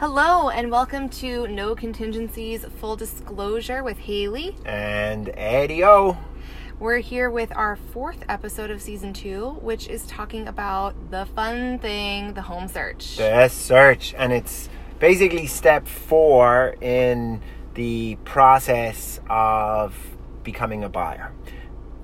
Hello, and welcome to No Contingencies Full Disclosure with Haley. And Eddie O. We're here with our fourth episode of season two, which is talking about the fun thing, the home search. The search. And it's basically step four in the process of becoming a buyer.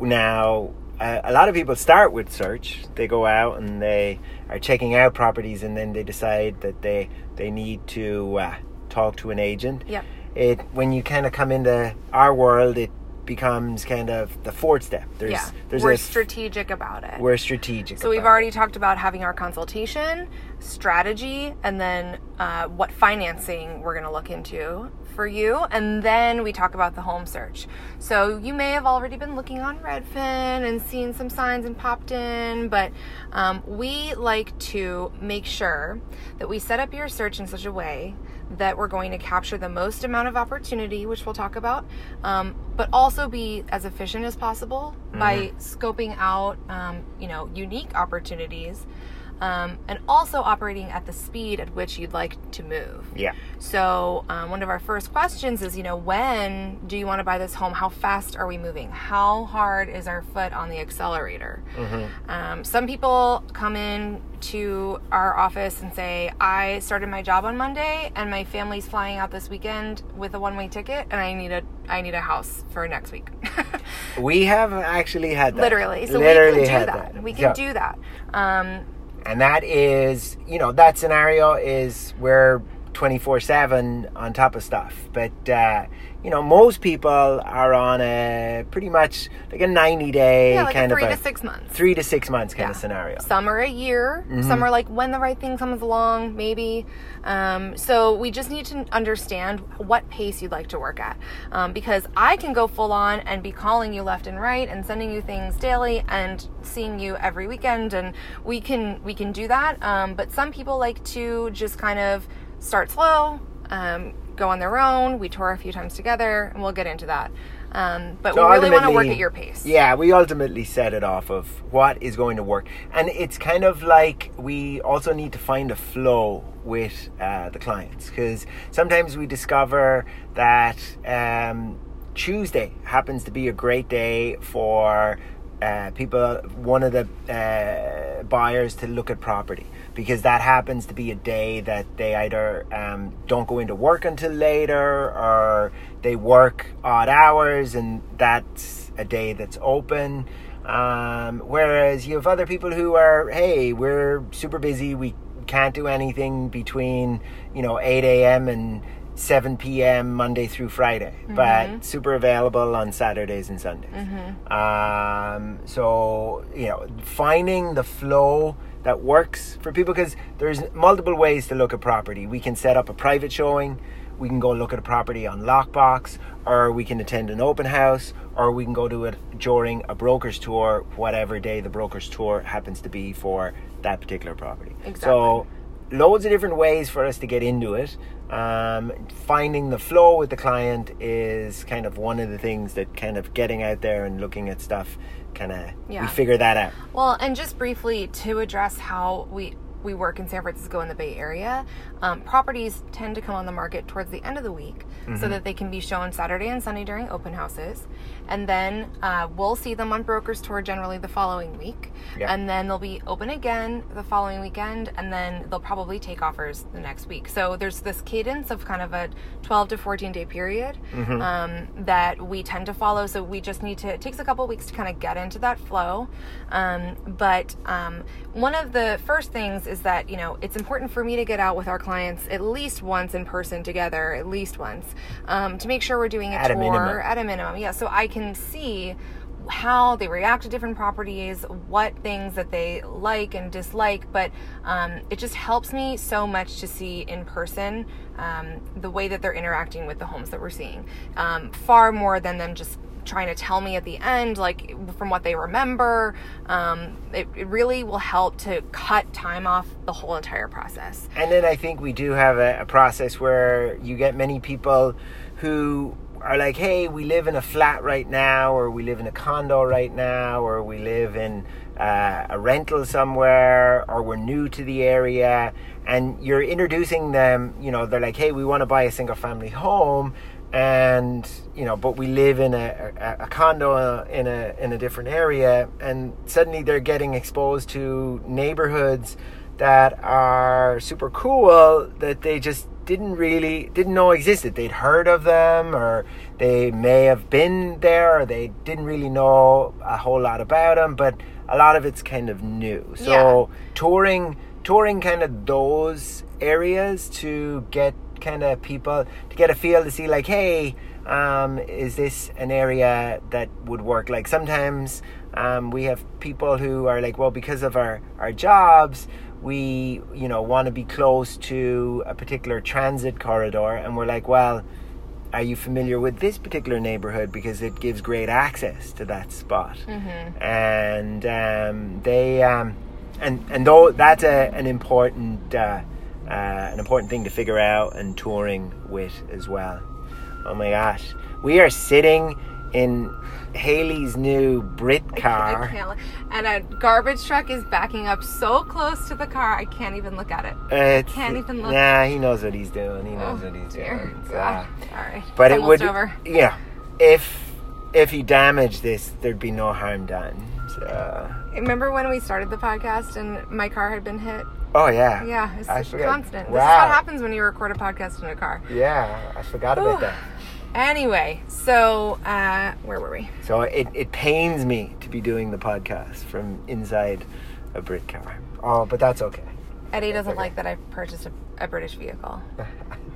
Now, a lot of people start with search. They go out and they are checking out properties, and then they decide that they they need to uh, talk to an agent. Yep. It when you kind of come into our world, it becomes kind of the fourth step. There's yeah, there's we're a- strategic about it. we're strategic. so we've about it. already talked about having our consultation, strategy, and then uh, what financing we're going to look into for you. And then we talk about the home search. So you may have already been looking on Redfin and seen some signs and popped in, but um, we like to make sure that we set up your search in such a way that we're going to capture the most amount of opportunity, which we'll talk about, um, but also be as efficient as possible by scoping out, um, you know, unique opportunities, um, and also operating at the speed at which you'd like to move. Yeah. So, um, one of our first questions is, you know, when do you want to buy this home? How fast are we moving? How hard is our foot on the accelerator? Um, some people come in to our office and say, I started my job on Monday and my family's flying out this weekend with a one-way ticket and I need a I need a house for next week. We have actually had that. Literally. So Literally we can do had that. We can Yeah. do that. Um, and that is you know that scenario is we're 24 7 on top of stuff but uh, you know most people are on a pretty much like a 90 day yeah, like kind three of to six months. three to six months kind Yeah. of scenario Some are a year. Mm-hmm. Some are like when the right thing comes along, maybe. Um, so we just need to understand what pace you'd like to work at, um, because I can go full on and be calling you left and right and sending you things daily and seeing you every weekend, and we can we can do that. Um, but some people like to just kind of start slow. Um, go on their own. We tour a few times together, and we'll get into that. Um, but So we really want to work at your pace. Yeah, we ultimately set it off of what is going to work. And it's kind of like we also need to find a flow with uh, the clients because sometimes we discover that um, Tuesday happens to be a great day for uh, people, one of the uh, buyers to look at property because that happens to be a day that they either um, don't go into work until later or they work odd hours and that's a day that's open. Um, whereas you have other people who are, hey, we're super busy, we can't do anything between, you know, 8 a.m. and 7 p.m. Monday through Friday, but super available on Saturdays and Sundays. Um, so, you know, finding the flow that works for people because there's multiple ways to look at property. We can set up a private showing, we can go look at a property on Lockbox, or we can attend an open house, or we can go to it during a broker's tour, whatever day the broker's tour happens to be for that particular property. So, loads of different ways for us to get into it. Um, finding the flow with the client is kind of one of the things that kind of getting out there and looking at stuff kind of Yeah. we figure that out. Well, and just briefly to address how we we work in San Francisco in the Bay Area, um, properties tend to come on the market towards the end of the week Mm-hmm. so that they can be shown Saturday and Sunday during open houses, and then uh, we'll see them on brokers tour generally the following week, Yeah. and then they'll be open again the following weekend, and then they'll probably take offers the next week. So there's this cadence of kind of a 12 to 14 day period Mm-hmm. um, that we tend to follow. So we just need to. It takes a couple weeks to kind of get into that flow. Um, but um, one of the first things is that you know it's important for me to get out with our clients at least once in person together, at least once, um, to make sure we're doing a At a tour minimum. at a minimum. Yeah, so I can see how they react to different properties, what things that they like and dislike, but um, it just helps me so much to see in person um, the way that they're interacting with the homes that we're seeing, um, far more than them just trying to tell me at the end, like from what they remember. Um, it, it really will help to cut time off the whole entire process. And then I think we do have a, a process where you get many people who are like, hey, we live in a flat right now, or we live in a condo right now, or we live in uh, a rental somewhere, or we're new to the area, and you're introducing them, you know, they're like, hey, we want to buy a single family home, and you know, but we live in a, a, a condo in a in a different area, and suddenly they're getting exposed to neighborhoods that are super cool that they just didn't really didn't know existed. They'd heard of them, or they may have been there, or they didn't really know a whole lot about them. But a lot of it's kind of new. So Yeah. touring, touring kind of those areas to get kind of people to get a feel to see like, hey, um, is this an area that would work? Like sometimes um, we have people who are like, well, because of our our jobs, we you know want to be close to a particular transit corridor, and we're like, well. Are you familiar with this particular neighborhood because it gives great access to that spot? And um, they um, and and though that's a, an important uh, uh, an important thing to figure out and touring with as well. Oh my gosh, we are sitting in Haley's new Brit car. can't look. And a garbage truck is backing up so close to the car, I can't even look at it. It's, Can't even look. Nah, he knows what he's doing. He knows Oh, what he's dear doing. So-. All right. but It's it would, over. yeah. If if he damaged this, there'd be no harm done. So, Remember when we started the podcast and my car had been hit? Oh yeah, Yeah, it's I forgot. constant. This is what happens when you record a podcast in a car. Yeah, I forgot about that. Anyway, so uh, where were we? So it, it pains me to be doing the podcast from inside a Brit car. Oh, but that's okay. Eddie doesn't okay. like that I purchased a, a British vehicle.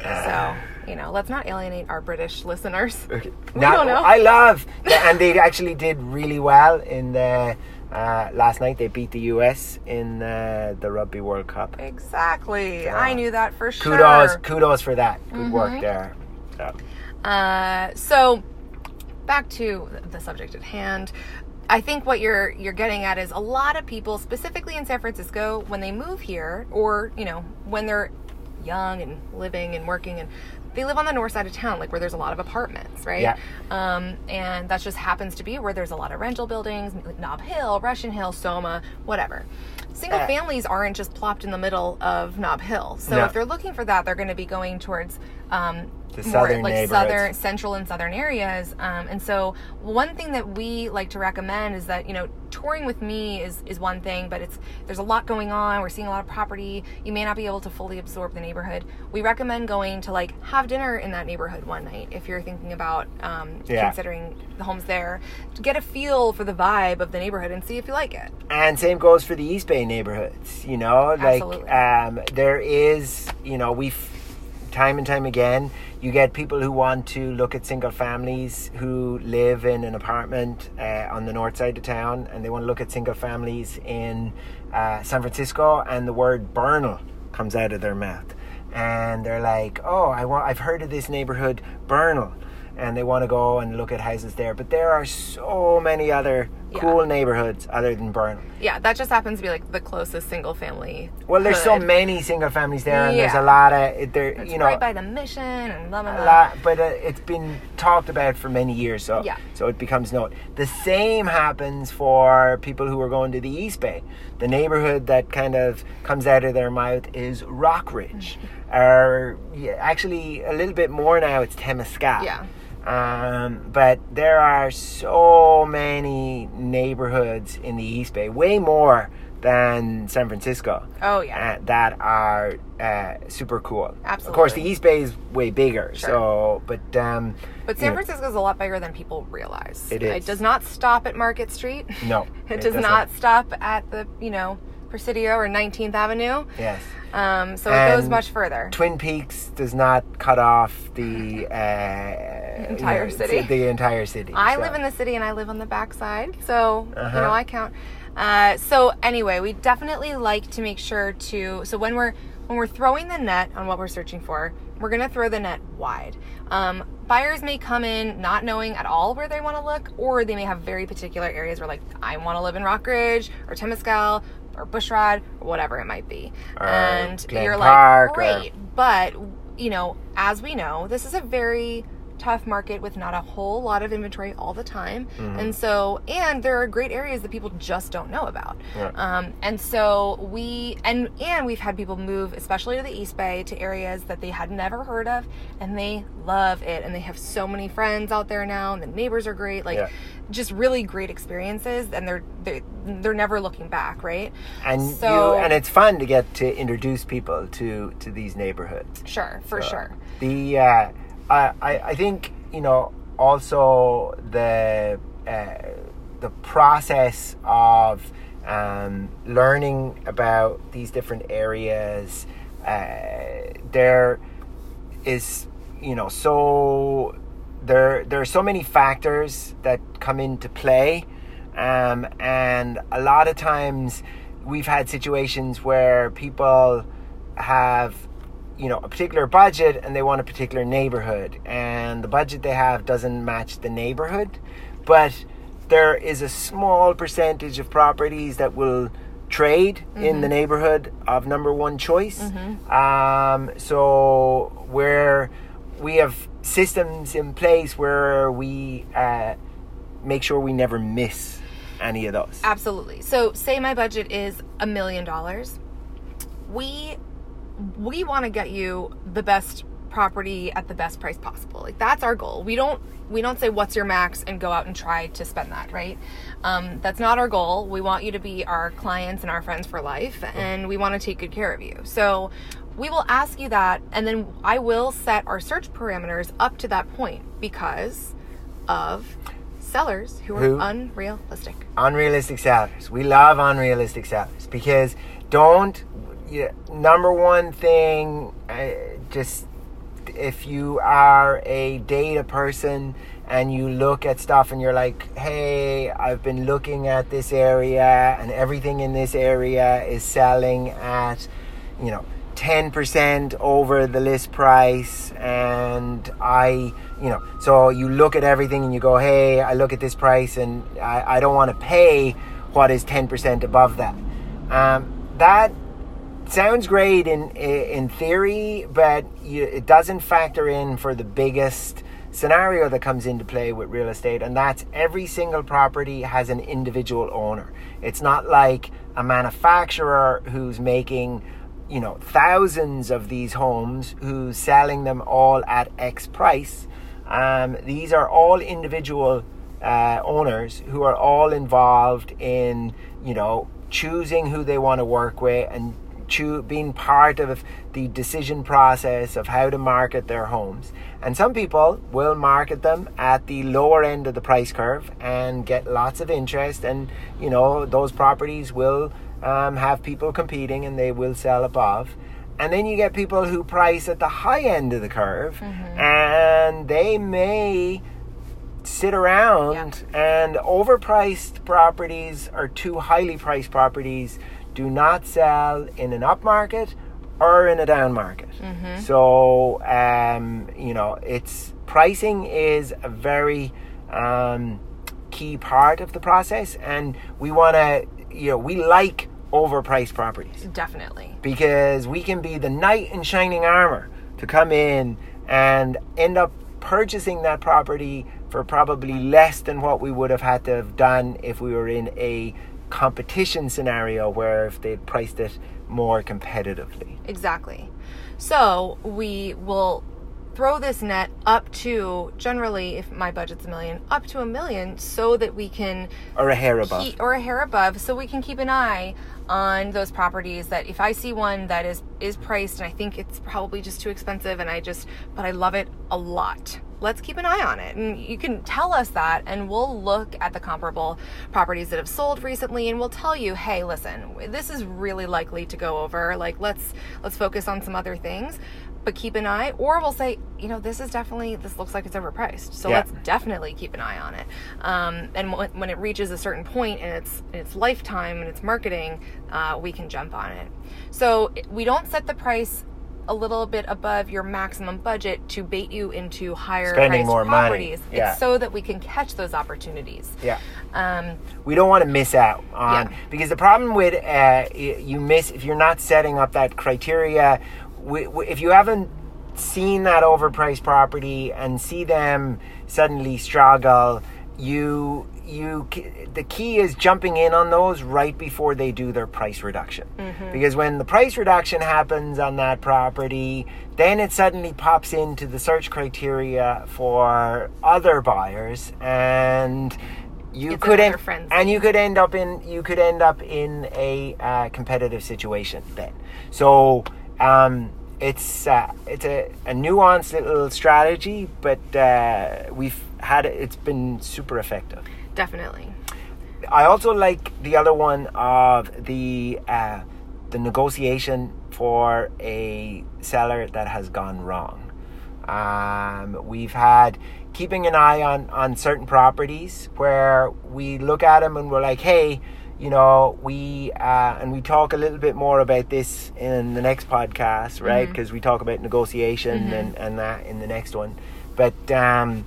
So, you know, let's not alienate our British listeners. Okay. We Now, don't know. I love, and they actually did really well in the uh, last night. They beat the US in uh, the Rugby World Cup. Exactly. I knew that for sure. Kudos, kudos for that. Good Mm-hmm. work there. So, Uh, so back to the subject at hand. I think what you're you're getting at is a lot of people, specifically in San Francisco, when they move here, or you know, when they're young and living and working, and they live on the north side of town, like where there's a lot of apartments, right? Yeah. Um, and that just happens to be where there's a lot of rental buildings, Nob Hill, Russian Hill, Soma, whatever. Single Uh, families aren't just plopped in the middle of Nob Hill. So No. if they're looking for that, they're going to be going towards um, The more southern like southern, central and southern areas. Um, and so one thing that we like to recommend is that you know touring with me is is one thing, but it's there's a lot going on. We're seeing a lot of property. You may not be able to fully absorb the neighborhood. We recommend going to like have dinner in that neighborhood one night if you're thinking about um, Yeah. considering the homes there to get a feel for the vibe of the neighborhood and see if you like it. and same goes for the East Bay neighborhoods. You know, like um, there is, you know, we've time and time again, you get people who want to look at single families who live in an apartment uh, on the north side of town, and they want to look at single families in uh, San Francisco, and the word Bernal comes out of their mouth, and they're like, "Oh, I want, I've heard of this neighborhood, Bernal." And they want to go and look at houses there, but there are so many other Yeah. cool neighborhoods other than Bernal. Yeah, that just happens to be like the closest single family. Well, there's so many single families there, and there's a lot of it- there. It's you know, right by the mission and blah blah a lot, but uh, it's been talked about for many years, so Yeah. so it becomes known. The same happens for people who are going to the East Bay. The neighborhood that kind of comes out of their mouth is Rockridge, or yeah, actually a little bit more now. It's Temescal. Yeah. Um, but there are so many neighborhoods in the East Bay, way more than San Francisco. Oh, yeah. uh, that are uh, super cool. Absolutely. Of course, the East Bay is way bigger. Sure. So, but um, But San Francisco is a lot bigger than people realize. It is. It does not stop at Market Street. No, it, it does doesn't. not stop at the you know Presidio or 19th Avenue. Yes. Um, so it goes much further. Twin Peaks does not cut off the uh, Entire you know, city. The entire city. I so. live in the city and I live on the backside, so Uh-huh. you know I count. Uh, so anyway, we definitely like to make sure to. So when we're when we're throwing the net on what we're searching for, we're gonna throw the net wide. Um, buyers may come in not knowing at all where they want to look, or they may have very particular areas where like I want to live in Rockridge or Temescal or Bushrod or whatever it might be, Or and Glen you're Park like or- great, but you know as we know, this is a very tough market with not a whole lot of inventory all the time, and so and there are great areas that people just don't know about. Yeah. Um, and so we and and we've had people move, especially to the East Bay, to areas that they had never heard of, and they love it, and they have so many friends out there now, and the neighbors are great, like Yeah. just really great experiences, and they're they're, they're never looking back, right? And So- you and it's fun to get to introduce people to to these neighborhoods. Sure, for So, sure. The uh, I I think you know also the uh, the process of um, learning about these different areas. Uh, there is you know so there there are so many factors that come into play um, and a lot of times we've had situations where people have you know a particular budget and they want a particular neighborhood. And the budget they have doesn't match the neighborhood but there is a small percentage of properties that will trade in the neighborhood of number one choice. Um, so where we have systems in place where we uh, make sure we never miss any of those. Absolutely. So, say my budget is a million dollars. We we want to get you the best property at the best price possible. Like that's our goal. We don't we don't say what's your max and go out and try to spend that, right? Um, that's not our goal. We want you to be our clients and our friends for life, and we want to take good care of you. So. We will ask you that, and then I will set our search parameters up to that point because of sellers who are Who? unrealistic. unrealistic sellers. We love unrealistic sellers because don't yeah, number one thing uh, just if you are a data person and you look at stuff and you're like, "Hey, I've been looking at this area and everything in this area is selling at, you know, 10% over the list price and I, you know, so you look at everything and you go, hey, I look at this price and I, I don't want to pay what is 10% above that. Um, that sounds great in in theory, but you, it doesn't factor in for the biggest scenario that comes into play with real estate, and that's every single property has an individual owner. It's not like a manufacturer who's making you know thousands of these homes who's selling them all at X price. Um, these are all individual uh, owners who are all involved in you know choosing who they want to work with and choo- being part of the decision process of how to market their homes. And some people will market them at the lower end of the price curve and get lots of interest, and you know those properties will um, have people competing and they will sell above. And then you get people who price at the high end of the curve, and they may sit around and overpriced properties or too highly priced properties do not sell in an up market or in a down market. So, um, you know, it's pricing is a very um, key part of the process, and we want to, you know, we like overpriced properties Definitely. because we can be the knight in shining armor to come in and end up purchasing that property for probably less than what we would have had to have done if we were in a competition scenario where if they'd priced it more competitively. Exactly. So we will throw this net up to generally, if my budget's a million, up to a million, so that we can Or a hair above. keep, or a hair above, so we can keep an eye on those properties that if I see one that is is priced and I think it's probably just too expensive and I just but I love it a lot. Let's keep an eye on it. And you can tell us that and we'll look at the comparable properties that have sold recently and we'll tell you, "Hey, listen, this is really likely to go over. Like let's let's focus on some other things." But keep an eye, or we'll say, you know, this is definitely, this looks like it's overpriced. So Yeah. let's definitely keep an eye on it. Um, and when, when it reaches a certain point in its in its lifetime and its marketing, uh, we can jump on it. So we don't set the price a little bit above your maximum budget to bait you into higher Spending more money. properties. Yeah. It's so that we can catch those opportunities. Yeah. Um, we don't want to miss out on Yeah. because the problem with uh, you miss if you're not setting up that criteria if you haven't seen that overpriced property and see them suddenly struggle, you you the key is jumping in on those right before they do their price reduction. Because when the price reduction happens on that property then it suddenly pops into the search criteria for other buyers and you It's could end, and you could end up in you could end up in a uh, competitive situation then. So um, it's uh, it's a, a nuanced little strategy but uh, we've had it it's been super effective Definitely. I also like the other one of the uh, the negotiation for a seller that has gone wrong. Um, we've had keeping an eye on on certain properties where we look at them and we're like, hey, you know, we uh, and we talk a little bit more about this in the next podcast, right? Because we talk about negotiation and and that in the next one, but. Um,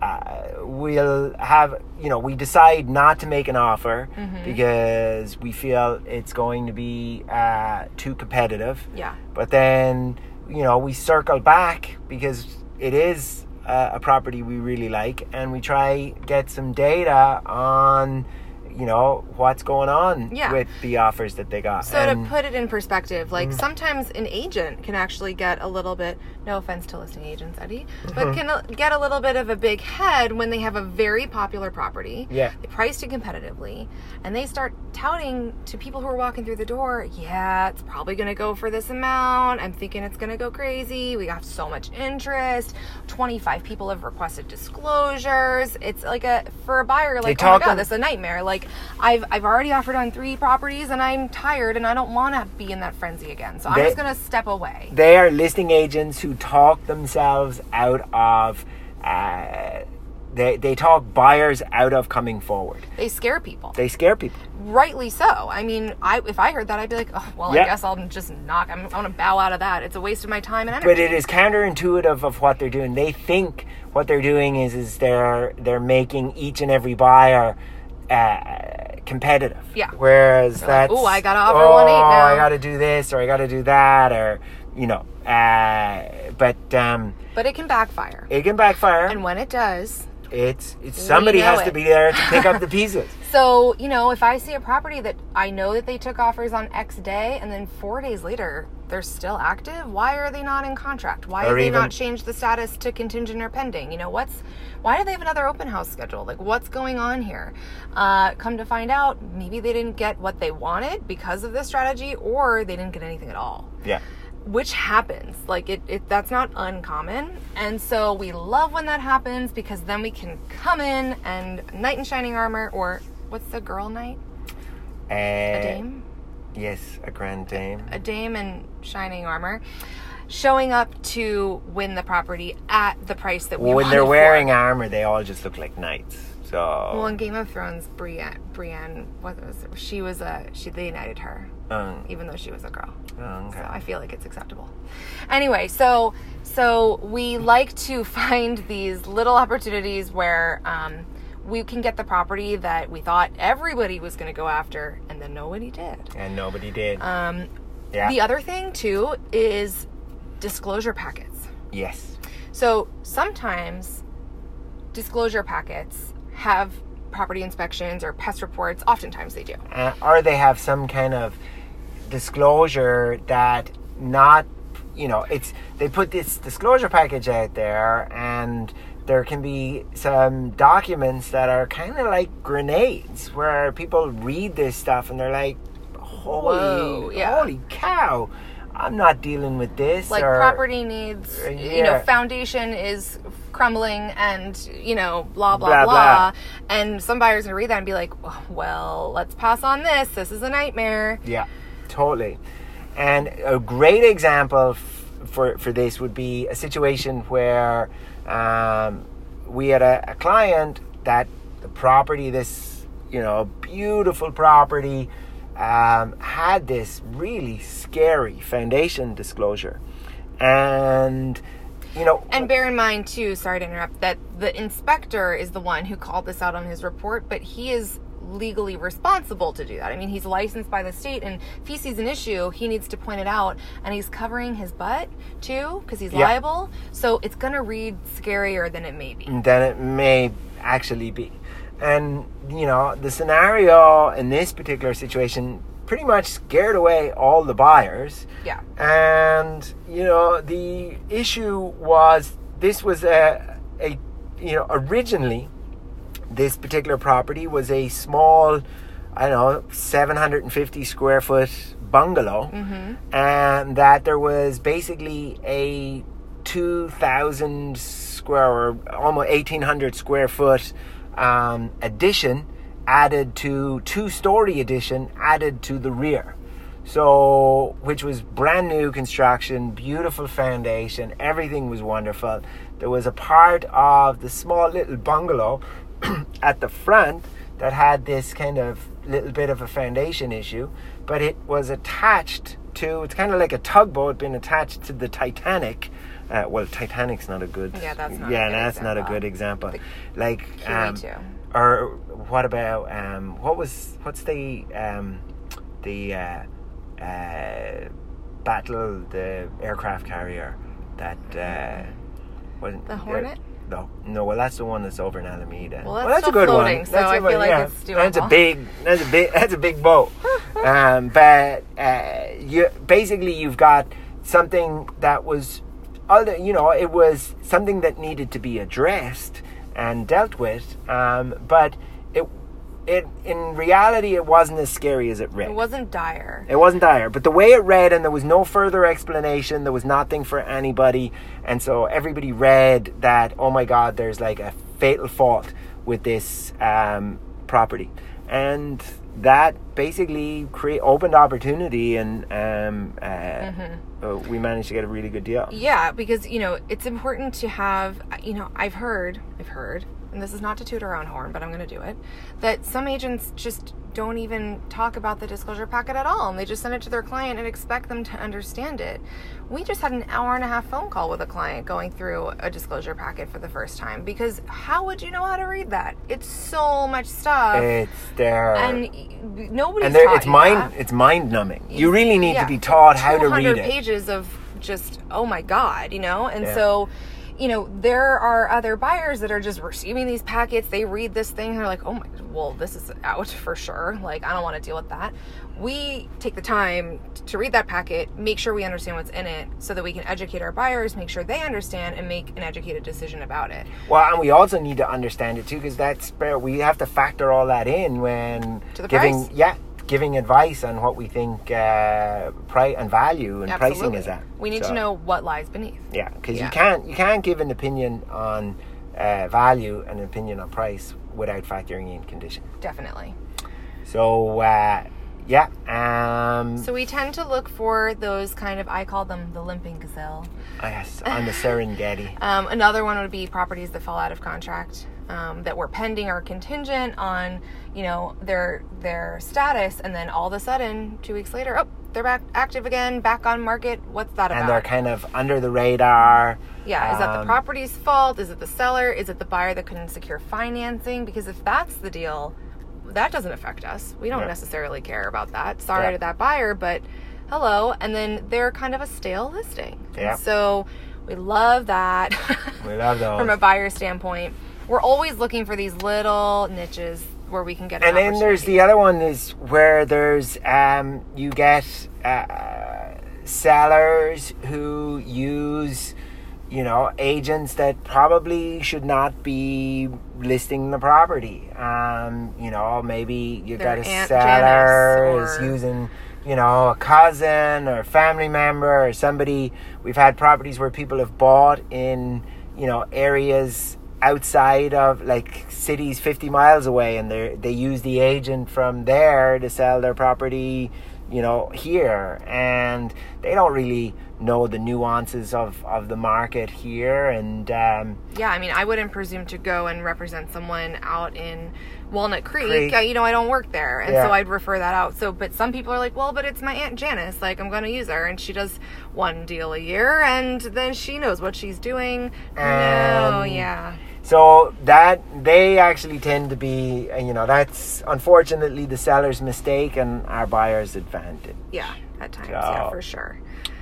uh, we'll have you know we decide not to make an offer because we feel it's going to be uh, too competitive Yeah. but then you know we circle back because it is uh, a property we really like and we try get some data on you know what's going on Yeah. with the offers that they got So And- to put it in perspective, like Mm-hmm. sometimes an agent can actually get a little bit, no offense to listing agents, Eddie, Mm-hmm. but can uh, get a little bit of a big head when they have a very popular property. Yeah. They priced it competitively and they start touting to people who are walking through the door, yeah, it's probably going to go for this amount. I'm thinking it's going to go crazy. We got so much interest. 25 people have requested disclosures. It's like a, for a buyer, like, oh my God, on- this is a nightmare. Like I've I've already offered on three properties and I'm tired and I don't want to be in that frenzy again. So I'm just gonna step away. they are listing agents who talk themselves out of uh, they, they talk buyers out of coming forward They scare people, they scare people rightly so. I mean, I if I heard that, I'd be like, oh well, Yeah. I guess I'll just knock. I'm, I'm gonna bow out of that. It's a waste of my time and energy. but it is counterintuitive of what they're doing. They think what they're doing is is they're they're making each and every buyer uh, competitive. Yeah. Whereas They're like, that's "Ooh, I gotta offer oh, 1.8 now." I got to do this or I got to do that or you know. Uh, but um, but it can backfire. it can backfire. and when it does, it's it's somebody has to be there to pick up the pieces. So, you know, if I see a property that I know that they took offers on X day and then four days later they're still active, why are they not in contract? Why have they even- not changed the status to contingent or pending? You know, what's why do they have another open house scheduled? Like, what's going on here? Uh, come to find out, maybe they didn't get what they wanted because of this strategy, or they didn't get anything at all Yeah. Which happens like it, it that's not uncommon and so we love when that happens because then we can come in and knight in shining armor or what's the girl knight Uh, a dame Yes, a grand dame. a dame in shining armor showing up to win the property at the price that we when they're it for. wearing armor, they all just look like knights. So well in game of thrones brienne brienne what was it? she was a she they knighted her um, even though she was a girl oh, okay. So I feel like it's acceptable. Anyway, so so we like to find these little opportunities where um, we can get the property that we thought everybody was going to go after, and then nobody did. and nobody did. Um, yeah. The other thing too is disclosure packets. yes. So sometimes disclosure packets have property inspections or pest reports. Oftentimes they do. Uh, or they have some kind of disclosure that not, you know, it's they put this disclosure package out there and there can be some documents that are kind of like grenades where people read this stuff and they're like, holy, Whoa, yeah. holy cow, I'm not dealing with this. like or, property needs Uh, you know foundation is crumbling and you know blah blah Blah, blah, blah. and some buyers gonna read that and be like well let's pass on this this is a nightmare Yeah, totally. And a great example f- for for this would be a situation where um, we had a, a client that the property, this you know beautiful property, um, had this really scary foundation disclosure, and you know and bear in mind too sorry to interrupt that the inspector is the one who called this out on his report but he is legally responsible to do that. I mean, he's licensed by the state, and if he sees an issue, he needs to point it out, and he's covering his butt too because he's Yeah. liable. So it's gonna read scarier than it may be. than it may actually be. And, you know, the scenario in this particular situation pretty much scared away all the buyers. Yeah. And, you know, the issue was this was a, a you know, originally this particular property was a small, I don't know, 750 square foot bungalow. And that there was basically a 2,000 square or almost 1,800 square foot um, addition added to two story addition added to the rear. So, which was brand new construction, beautiful foundation, everything was wonderful. There was a part of the small little bungalow at the front that had this kind of little bit of a foundation issue, but it was attached to, it's kind of like a tugboat being attached to the Titanic. Uh, well, Titanic's not a good. Yeah, that's not a Yeah, good that's not a good example. Like, um, or what about um, what was what's the um, the uh, uh, battle the aircraft carrier that uh, wasn't The Hornet? no, no. Well, that's the one that's over in Alameda. Well, that's a good floating, one. That's I a good- feel like yeah, it's That's a big. That's a big. That's a big boat. um, but uh, you basically you've got something that was other. You know, it was something that needed to be addressed and dealt with. Um, but it, in reality, it wasn't as scary as it read. It wasn't dire. It wasn't dire, but the way it read, and there was no further explanation, there was nothing for anybody, and so everybody read that, oh my god, there's like a fatal fault with this um, property. And that basically create opened opportunity, and um, uh, uh, we managed to get a really good deal. Yeah, because you know it's important to have. You know, I've heard, I've heard, and this is not to toot our own horn, but I'm going to do it. That some agents just don't even talk about the disclosure packet at all, and they just send it to their client and expect them to understand it. We just had an hour and a half phone call with a client going through a disclosure packet for the first time because how would you know how to read that? It's so much stuff, It's there, and y- nobody's and there, it's mind, that. it's mind numbing. You really need Yeah. to be taught how to read 200 it. pages of just oh my god you know and Yeah. so you know there are other buyers that are just receiving these packets. They read this thing they're like oh my well this is out for sure. Like i don't want to deal with that. We take the time to read that packet make sure we understand what's in it so that we can educate our buyers make sure they understand and make an educated decision about it. Well, and we also need to understand it too, because that's where we have to factor all that in when To the giving, price. yeah, giving advice on what we think uh, price and value and pricing is at. we need So, to know what lies beneath Yeah, because Yeah. you can't you can't give an opinion on uh, value and an opinion on price without factoring in condition. definitely So uh, yeah, um, so we tend to look for those kind of i call them the limping gazelle I guess on the Serengeti. Um, another one would be properties that fall out of contract um, that were pending or contingent on, you know, their their status, and then all of a sudden, two weeks later, oh, they're back active again, back on market. What's that about? and they're kind of under the radar. yeah, is that the um, property's fault? Is it the seller? Is it the buyer that couldn't secure financing? Because if that's the deal, that doesn't affect us. We don't Yeah. necessarily care about that. Sorry Yeah. to that buyer, but hello. And then they're kind of a stale listing. Yeah. so we love that. We love those. from a buyer standpoint. We're always looking for these little niches where we can get. An and then there's the other one is where there's um, you get uh, sellers who use you know agents that probably should not be listing the property um, you know maybe you got a Aunt seller is using you know a cousin or a family member or somebody we've had properties where people have bought in you know areas outside of like cities 50 miles away and they they use the agent from there to sell their property you know here and they don't really know the nuances of of the market here and um yeah. I mean, I wouldn't presume to go and represent someone out in Walnut Creek. Creek. Uh, you know, I don't work there, and Yeah. so I'd refer that out. So, but some people are like, well, but it's my aunt Janice. Like, I'm going to use her, and she does one deal a year, and then she knows what she's doing. no, Um, yeah, So that they actually tend to be, you know, that's unfortunately the seller's mistake and our buyer's advantage. Yeah, at times, yeah, for sure.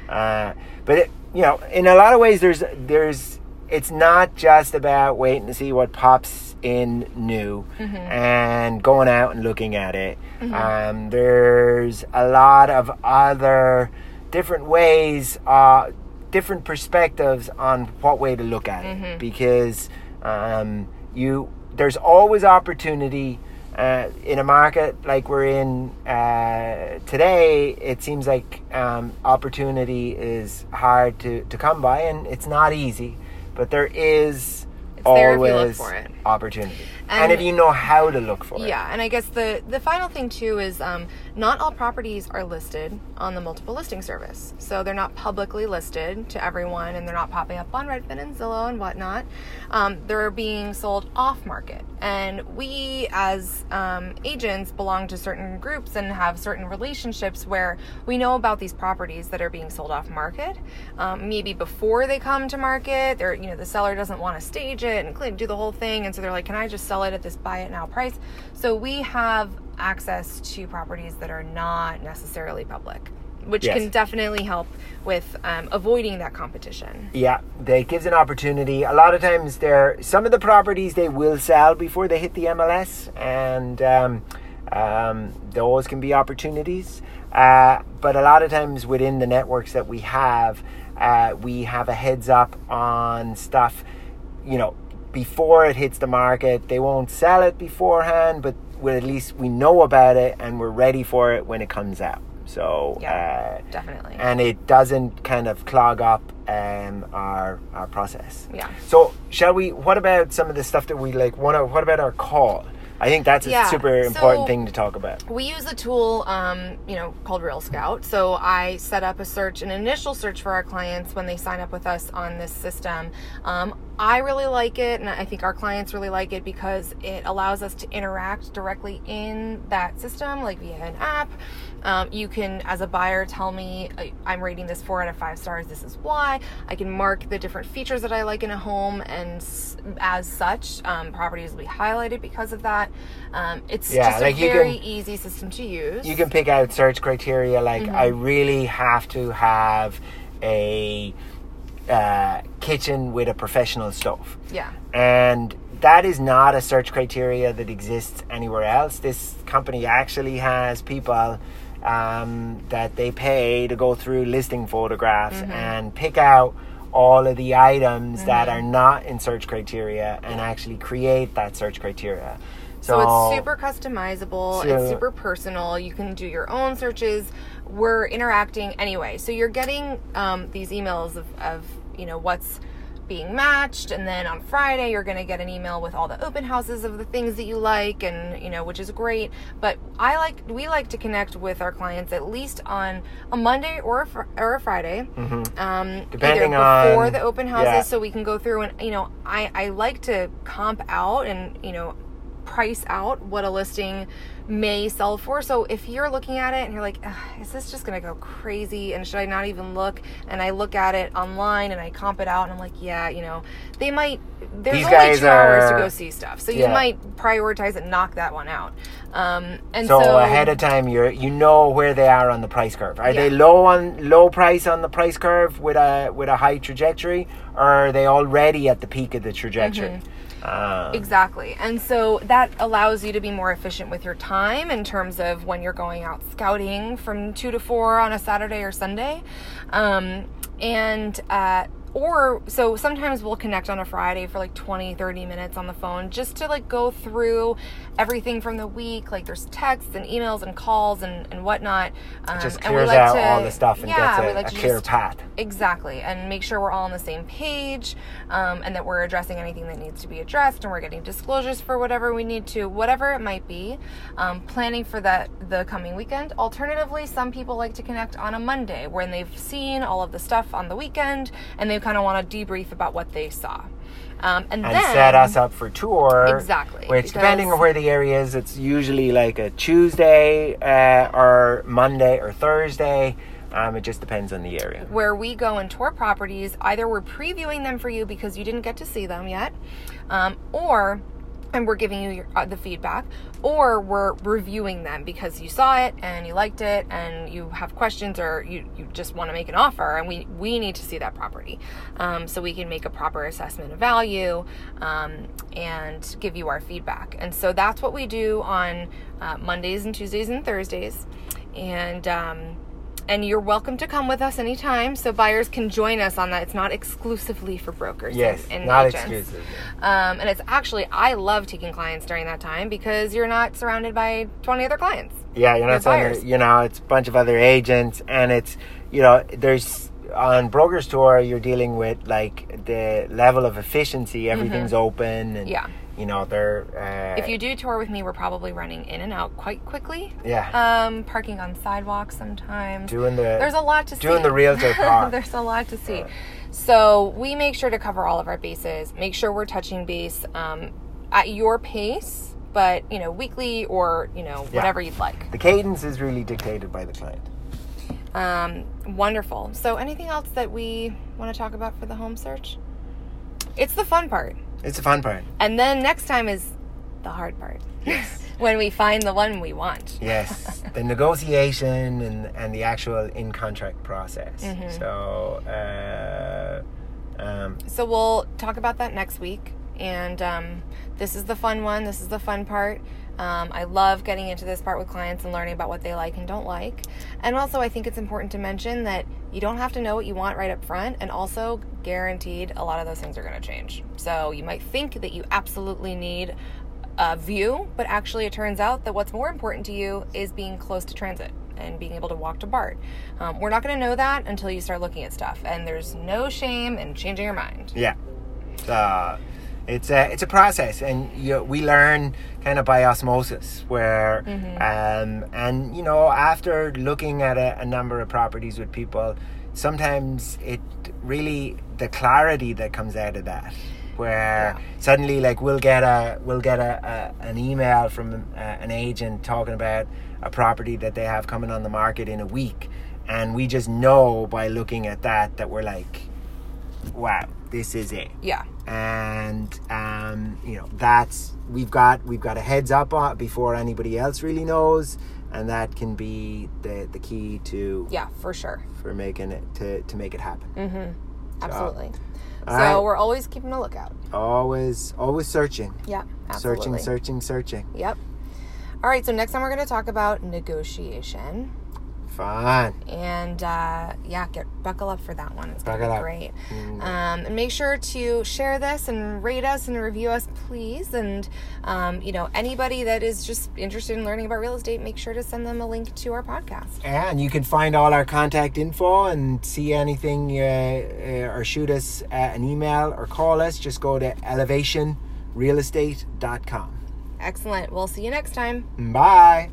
Uh, but it, you know, in a lot of ways, there's there's it's not just about waiting to see what pops in new and going out and looking at it. Um, there's a lot of other different ways, uh, different perspectives on what way to look at it because um, you there's always opportunity uh, in a market like we're in uh, today, it seems like um, opportunity is hard to, to come by, and it's not easy. But there is It's always you look for it. opportunity, and, And- if you know how to look for it. Yeah, and I guess the the final thing too is um, not all properties are listed on the multiple listing service, so they're not publicly listed to everyone, and they're not popping up on Redfin and Zillow and whatnot. Um, they're being sold off market, and we as um, agents belong to certain groups and have certain relationships where we know about these properties that are being sold off market. Um, maybe before they come to market, they're you know the seller doesn't want to stage it and do the whole thing, and so they're like, "Can I just sell it at this buy it now price?" So we have access to properties that are not necessarily public, which Yes. can definitely help with um, avoiding that competition. Yeah, that gives an opportunity. A lot of times, there some of the properties they will sell before they hit the MLS, and um, um, those can be opportunities. Uh, but a lot of times within the networks that we have, uh, we have a heads up on stuff. You know, before it hits the market, they won't sell it beforehand, but we at least we know about it and we're ready for it when it comes out. So Yeah, uh, definitely. and it doesn't kind of clog up um, our our process. Yeah. So shall we? What about some of the stuff that we like? To? What about our call? I think that's a Yeah, super important so- thing to talk about. We use a tool, um, you know, called RealScout. So I set up a search, an initial search for our clients when they sign up with us on this system. Um, I really like it, and I think our clients really like it because it allows us to interact directly in that system, like via an app. Um, you can, as a buyer, tell me "I- I'm rating this four out of five stars. This is why. I can mark the different features that I like in a home, and as such, um, properties will be highlighted because of that. Um, it's Yeah, just like a very can- easy system to use. You can pick out search criteria like Mm-hmm. I really have to have a uh, kitchen with a professional stove. yeah. and that is not a search criteria that exists anywhere else. This company actually has people um, that they pay to go through listing photographs Mm-hmm. and pick out all of the items that are not in search criteria and actually create that search criteria. So it's super customizable. So- it's super personal. You can do your own searches. We're interacting anyway. So you're getting um, these emails of, of you know what's being matched, and then on Friday you're going to get an email with all the open houses of the things that you like, and you know which is great. But I like we like to connect with our clients at least on a Monday or a, fr- or a Friday, um, Depending before on- the open houses, yeah. so we can go through and you know I I like to comp out and you know price out what a listing may sell for. So if you're looking at it and you're like, is this just going to go crazy? And should I not even look? And I look at it online and I comp it out and I'm like, yeah, you know, they might, there's These only two hours to go see stuff. So you Yeah. might prioritize and knock that one out. Um, and so, So, ahead of time, you're you know where they are on the price curve. Are they low on low price on the price curve with a with a high trajectory, or are they already at the peak of the trajectory? Mm-hmm. Um, Exactly. And so that allows you to be more efficient with your time in terms of when you're going out scouting from two to four on a Saturday or Sunday. Um, and, uh, or so sometimes we'll connect on a Friday for like 20, 30 minutes on the phone just to like go through everything from the week. Like there's texts and emails and calls and, and whatnot. Um, just and we clears like out to- all the stuff and yeah, gets we like a clear just- path. Exactly, and make sure we're all on the same page, um, and that we're addressing anything that needs to be addressed, and we're getting disclosures for whatever we need to, whatever it might be. Um, planning for that the coming weekend. Alternatively, some people like to connect on a Monday when they've seen all of the stuff on the weekend, and kind of want to debrief about what they saw. Um, and, and then set us up for tour. Exactly, Which, depending on where the area is, it's usually like a Tuesday uh, or Monday or Thursday. Um, it just depends on the area. where we go and tour properties. Either we're previewing them for you because you didn't get to see them yet, um, or and we're giving you your, uh, the feedback, or we're reviewing them because you saw it and you liked it and you have questions or you, you just want to make an offer and we, we need to see that property um, so we can make a proper assessment of value um, and give you our feedback. And so that's what we do on uh, Mondays and Tuesdays and Thursdays. And um, and you're welcome to come with us anytime so buyers can join us on that it's not exclusively for brokers Yes, and, and not agents. exclusive. um, and it's actually i love taking clients during that time because you're not surrounded by 20 other clients Yeah, you're not buyers. you know, it's a bunch of other agents, and it's, you know, there's on Brokers Tour, you're dealing with like the level of efficiency, everything's open, and, Mm-hmm. Yeah. You know, they're, uh, if you do tour with me we're probably running in and out quite quickly yeah, um, parking on sidewalks sometimes doing the, there's a lot to see. doing the realtor part. There's a lot to see. So we make sure to cover all of our bases. Make sure we're touching base um, at your pace, but you know, weekly or you know, Yeah. whatever you'd like. the cadence is really dictated by the client. Um, wonderful. So anything else that we want to talk about for the home search? It's the fun part, It's a fun part. and then next time is the hard part. Yes. when we find the one we want. Yes, the negotiation and, and the actual in contract process. Mm-hmm. So, uh, um, So we'll talk about that next week. And um, this is the fun one. This is the fun part. Um, I love getting into this part with clients and learning about what they like and don't like. And also, I think it's important to mention that you don't have to know what you want right up front. And also, guaranteed, a lot of those things are going to change. So you might think that you absolutely need a view, but actually, it turns out that what's more important to you is being close to transit and being able to walk to BART. Um, we're not going to know that until you start looking at stuff. And there's no shame in changing your mind. yeah, so it's a it's a process, and you, we learn kind of by osmosis. Where um, and you know after looking at a, a number of properties with people, sometimes it really the clarity that comes out of that. Where Yeah. suddenly, like, we'll get a we'll get a, a an email from uh, an agent talking about a property that they have coming on the market in a week, and we just know by looking at that that we're like, wow, this is it Yeah. and um, you know that's we've got we've got a heads up on before anybody else really knows and that can be the the key to Yeah, for sure. for making it to to make it happen Mm-hmm. Absolutely. all so right. we're always keeping a lookout. always always searching Yeah, absolutely. searching searching searching Yep. All right, so next time we're going to talk about negotiation. Fun And uh, yeah, get buckle up for that one. It's to Buckle be great. Um, and make sure to share this and rate us and review us, please. And, um, you know, anybody that is just interested in learning about real estate, make sure to send them a link to our podcast. and you can find all our contact info and see anything uh, uh, or shoot us uh, an email or call us just go to elevationrealestate.com Excellent. We'll see you next time. bye